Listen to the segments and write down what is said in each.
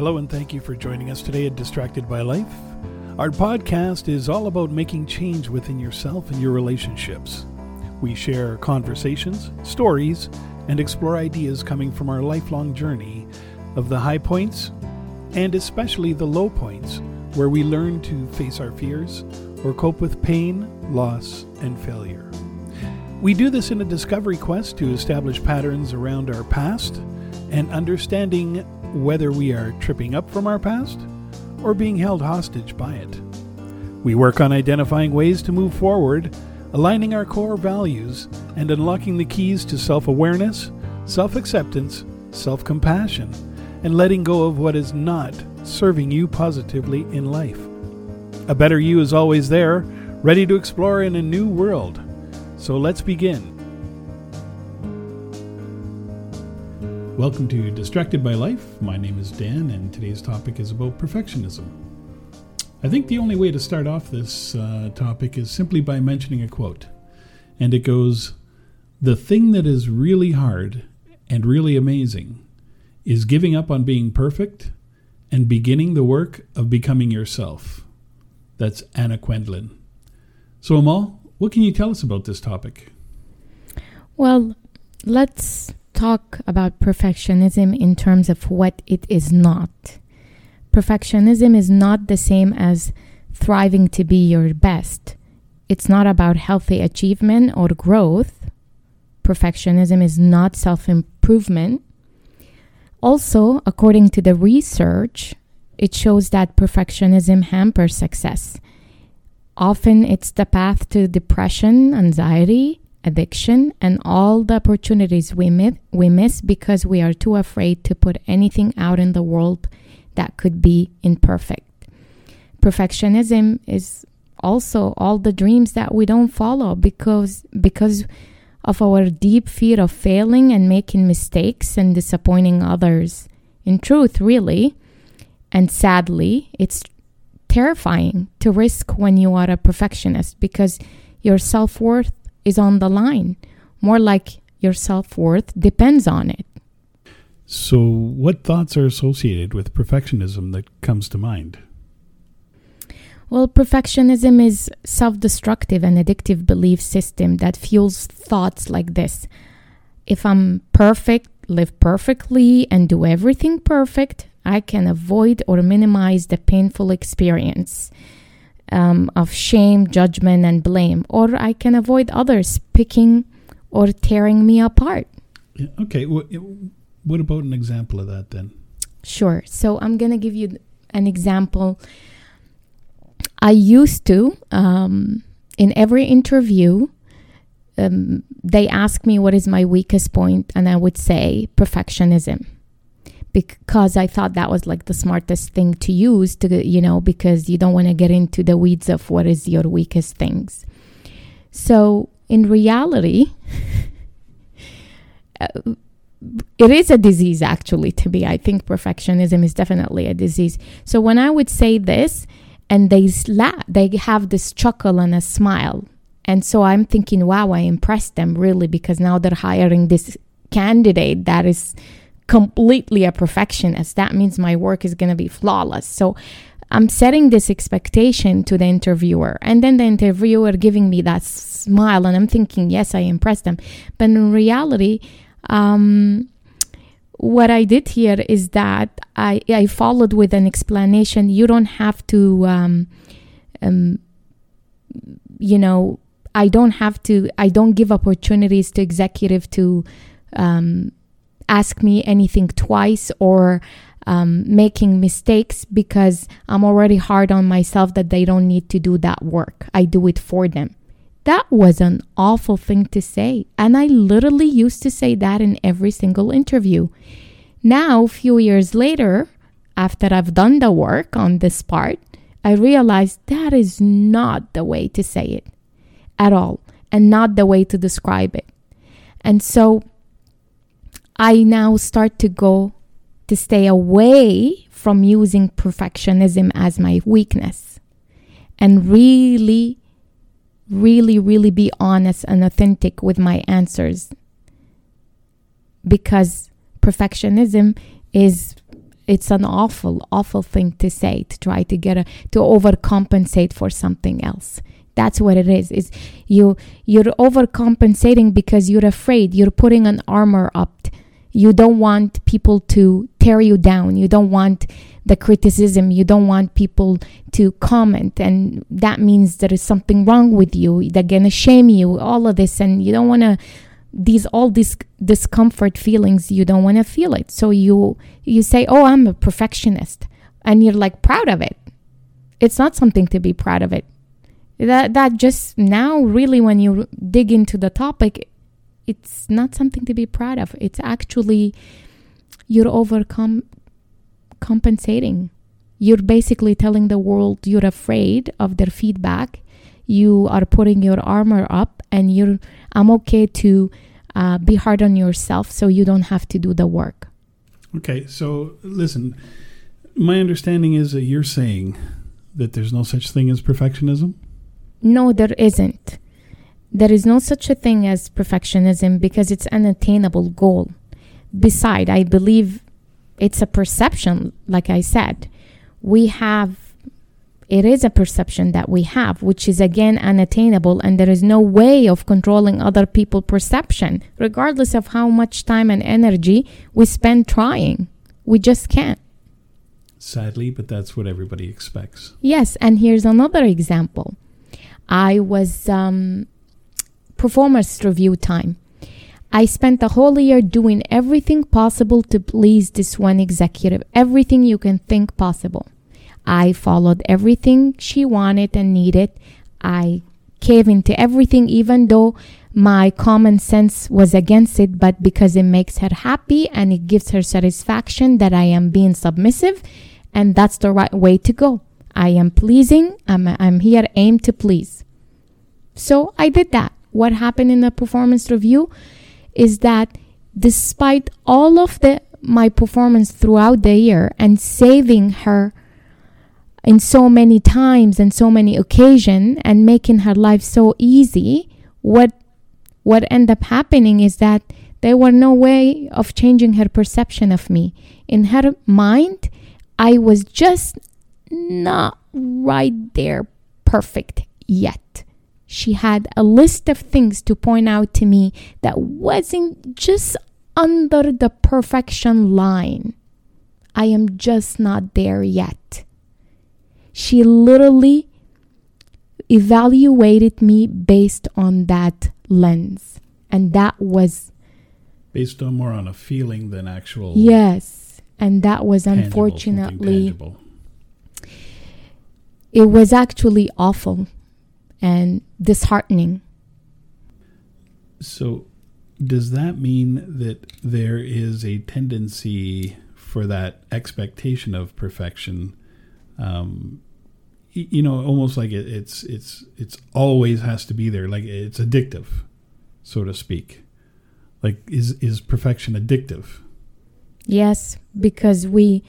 Hello, and thank you for joining us today at Distracted by Life. Our podcast is all about making change within yourself and your relationships. We share conversations, stories, and explore ideas coming from our lifelong journey of the high points and especially the low points where we learn to face our fears or cope with pain, loss, and failure. We do this in a discovery quest to establish patterns around our past and understanding whether we are tripping up from our past or being held hostage by it. We work on identifying ways to move forward, aligning our core values, and unlocking the keys to self awareness, self acceptance, self compassion, and letting go of what is not serving you positively in life. A better you is always there, ready to explore in a new world. So let's begin. Welcome to Distracted by Life. My name is Dan, and today's topic is about perfectionism. I think the only way to start off this uh, topic is simply by mentioning a quote. And it goes The thing that is really hard and really amazing is giving up on being perfect and beginning the work of becoming yourself. That's Anna Quindlen. So, Amal, what can you tell us about this topic? Well, let's talk about perfectionism in terms of what it is not. Perfectionism is not the same as thriving to be your best. It's not about healthy achievement or growth. Perfectionism is not self improvement. Also, according to the research, it shows that perfectionism hampers success. Often it's the path to depression, anxiety, addiction, and all the opportunities we, miss, we miss because we are too afraid to put anything out in the world that could be imperfect. Perfectionism is also all the dreams that we don't follow because because of our deep fear of failing and making mistakes and disappointing others. In truth, really, and sadly, it's terrifying to risk when you are a perfectionist because your self worth is on the line. More like your self worth depends on it. So, what thoughts are associated with perfectionism that comes to mind? Well, perfectionism is self-destructive and addictive belief system that fuels thoughts like this. If I'm perfect, live perfectly and do everything perfect, I can avoid or minimize the painful experience um, of shame, judgment, and blame, or I can avoid others picking or tearing me apart. Yeah, okay. What about an example of that then? Sure. So I'm going to give you an example. I used to, um, in every interview, um, they ask me what is my weakest point, and I would say perfectionism because I thought that was like the smartest thing to use to, you know, because you don't want to get into the weeds of what is your weakest things. So in reality, uh, it is a disease actually to me. I think perfectionism is definitely a disease. So when I would say this and they laugh, they have this chuckle and a smile. And so I'm thinking, wow, I impressed them really because now they're hiring this candidate that is completely a perfectionist. That means my work is going to be flawless. So I'm setting this expectation to the interviewer, and then the interviewer giving me that smile, and I'm thinking, yes, I impressed them. But in reality, um, what I did here is that I, I followed with an explanation. You don't have to, um, um, you know, I don't have to, I don't give opportunities to executive to um, ask me anything twice or um, making mistakes because I'm already hard on myself that they don't need to do that work. I do it for them. That was an awful thing to say. And I literally used to say that in every single interview. Now, a few years later, after I've done the work on this part, I realized that is not the way to say it at all and not the way to describe it. And so I now start to go to stay away from using perfectionism as my weakness and really, really, really be honest and authentic with my answers. Because perfectionism is it's an awful awful thing to say to try to get a to overcompensate for something else that's what it is is you you're overcompensating because you're afraid you're putting an armor up you don't want people to tear you down. You don't want the criticism. You don't want people to comment. And that means there is something wrong with you. They're gonna shame you all of this. And you don't want to these all these discomfort feelings you don't want to feel it. So you you say oh i'm a perfectionist. And you're like proud of it. It's not something to be proud of it. That that just now really when you dig into the topic it's not something to be proud of. It's actually you're overcome compensating. You're basically telling the world you're afraid of their feedback. You are putting your armor up and you're i'm okay to uh, be hard on yourself so you don't have to do the work. Okay so listen my understanding is that you're saying that there's no such thing as perfectionism? No there isn't there is no such a thing as perfectionism because it's an attainable goal beside i believe it's a perception like i said we have it is a perception that we have, which is again unattainable, and there is no way of controlling other people's perception, regardless of how much time and energy we spend trying. We just can't. Sadly, but that's what everybody expects. Yes, and here's another example. I was um, performance review time. I spent the whole year doing everything possible to please this one executive, everything you can think possible. I followed everything she wanted and needed. I gave into everything, even though my common sense was against it, but because it makes her happy and it gives her satisfaction that I am being submissive, and that's the right way to go. I am pleasing, I'm, I'm here aimed to please. So I did that. What happened in the performance review is that despite all of the my performance throughout the year and saving her in so many times and so many occasions and making her life so easy what what ended up happening is that there were no way of changing her perception of me. In her mind i was just not right there perfect yet she had a list of things to point out to me that wasn't just under the perfection line i am just not there yet she literally evaluated me based on that lens. And that was based on more on a feeling than actual. Yes. And that was tangible, unfortunately. It was actually awful and disheartening. So, does that mean that there is a tendency for that expectation of perfection um, you know, almost like it, it's it's it's always has to be there. Like it's addictive, so to speak. Like is is perfection addictive? Yes, because we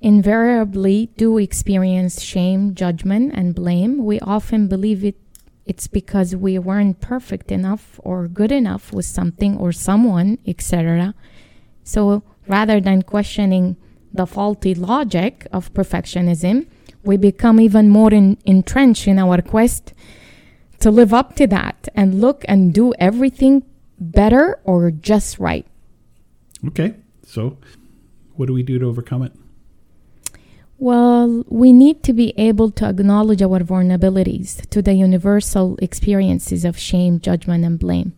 invariably do experience shame, judgment, and blame. We often believe it it's because we weren't perfect enough or good enough with something or someone, etc. So rather than questioning the faulty logic of perfectionism, we become even more in, entrenched in our quest to live up to that and look and do everything better or just right. Okay. So, what do we do to overcome it? Well, we need to be able to acknowledge our vulnerabilities to the universal experiences of shame, judgment, and blame.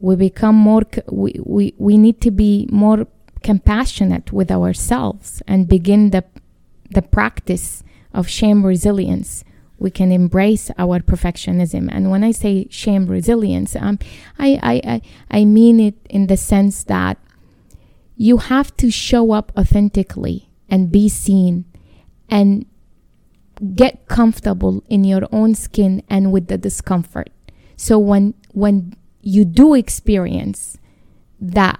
We become more, we, we, we need to be more compassionate with ourselves and begin the the practice of shame resilience, we can embrace our perfectionism. And when I say shame resilience, um, I, I, I, I mean it in the sense that you have to show up authentically and be seen and get comfortable in your own skin and with the discomfort. So when when you do experience that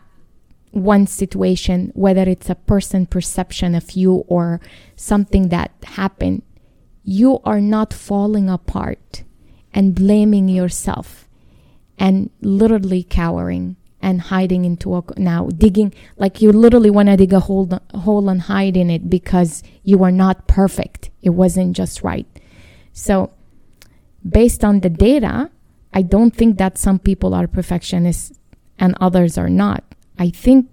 one situation, whether it's a person perception of you or something that happened, you are not falling apart and blaming yourself and literally cowering and hiding into a now digging like you literally want to dig a hole, hole and hide in it because you are not perfect. It wasn't just right. So, based on the data, I don't think that some people are perfectionists and others are not. I think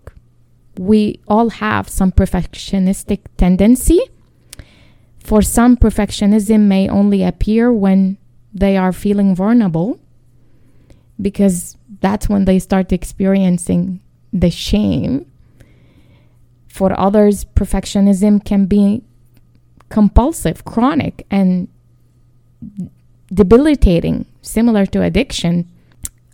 we all have some perfectionistic tendency. For some, perfectionism may only appear when they are feeling vulnerable because that's when they start experiencing the shame. For others, perfectionism can be compulsive, chronic, and debilitating, similar to addiction.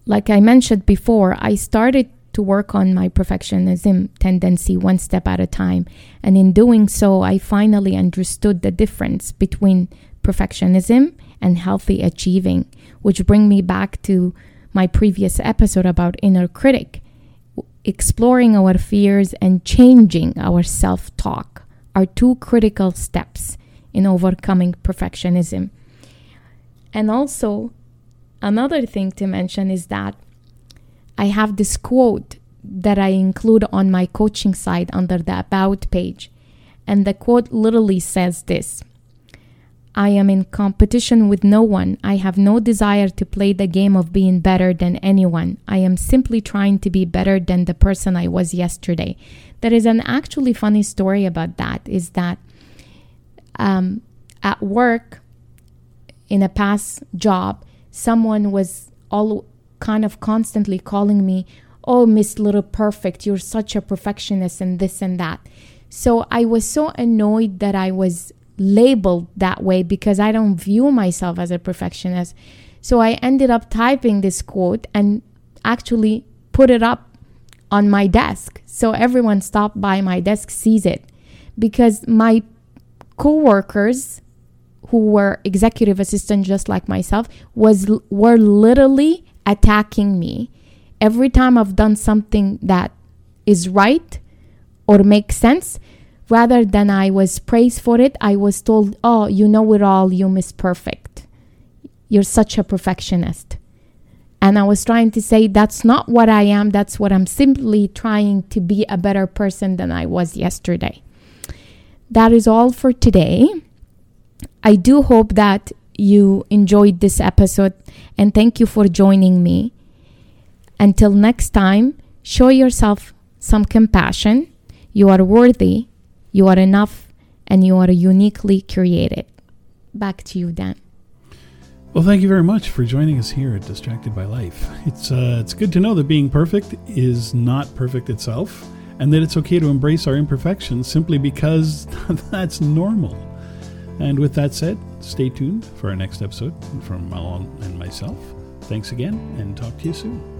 Like I mentioned before, I started to work on my perfectionism tendency one step at a time. And in doing so, I finally understood the difference between perfectionism and healthy achieving, which bring me back to my previous episode about inner critic. Exploring our fears and changing our self talk are two critical steps in overcoming perfectionism. And also, another thing to mention is that I have this quote that I include on my coaching site under the About page. And the quote literally says this I am in competition with no one. I have no desire to play the game of being better than anyone. I am simply trying to be better than the person I was yesterday. There is an actually funny story about that is that um, at work, in a past job, someone was all kind of constantly calling me, Oh, Miss Little Perfect, you're such a perfectionist and this and that. So I was so annoyed that I was labeled that way because I don't view myself as a perfectionist. So I ended up typing this quote and actually put it up on my desk. So everyone stopped by my desk sees it because my coworkers who were executive assistants just like myself was were literally attacking me every time I've done something that is right or makes sense rather than I was praised for it I was told oh you know it all you miss perfect. You're such a perfectionist. And I was trying to say that's not what I am. That's what I'm simply trying to be a better person than I was yesterday. That is all for today. I do hope that you enjoyed this episode and thank you for joining me. Until next time, show yourself some compassion. You are worthy, you are enough, and you are uniquely created. Back to you, Dan. Well, thank you very much for joining us here at Distracted by Life. It's uh, it's good to know that being perfect is not perfect itself, and that it's okay to embrace our imperfections simply because that's normal. And with that said, stay tuned for our next episode from Malon and myself. Thanks again, and talk to you soon.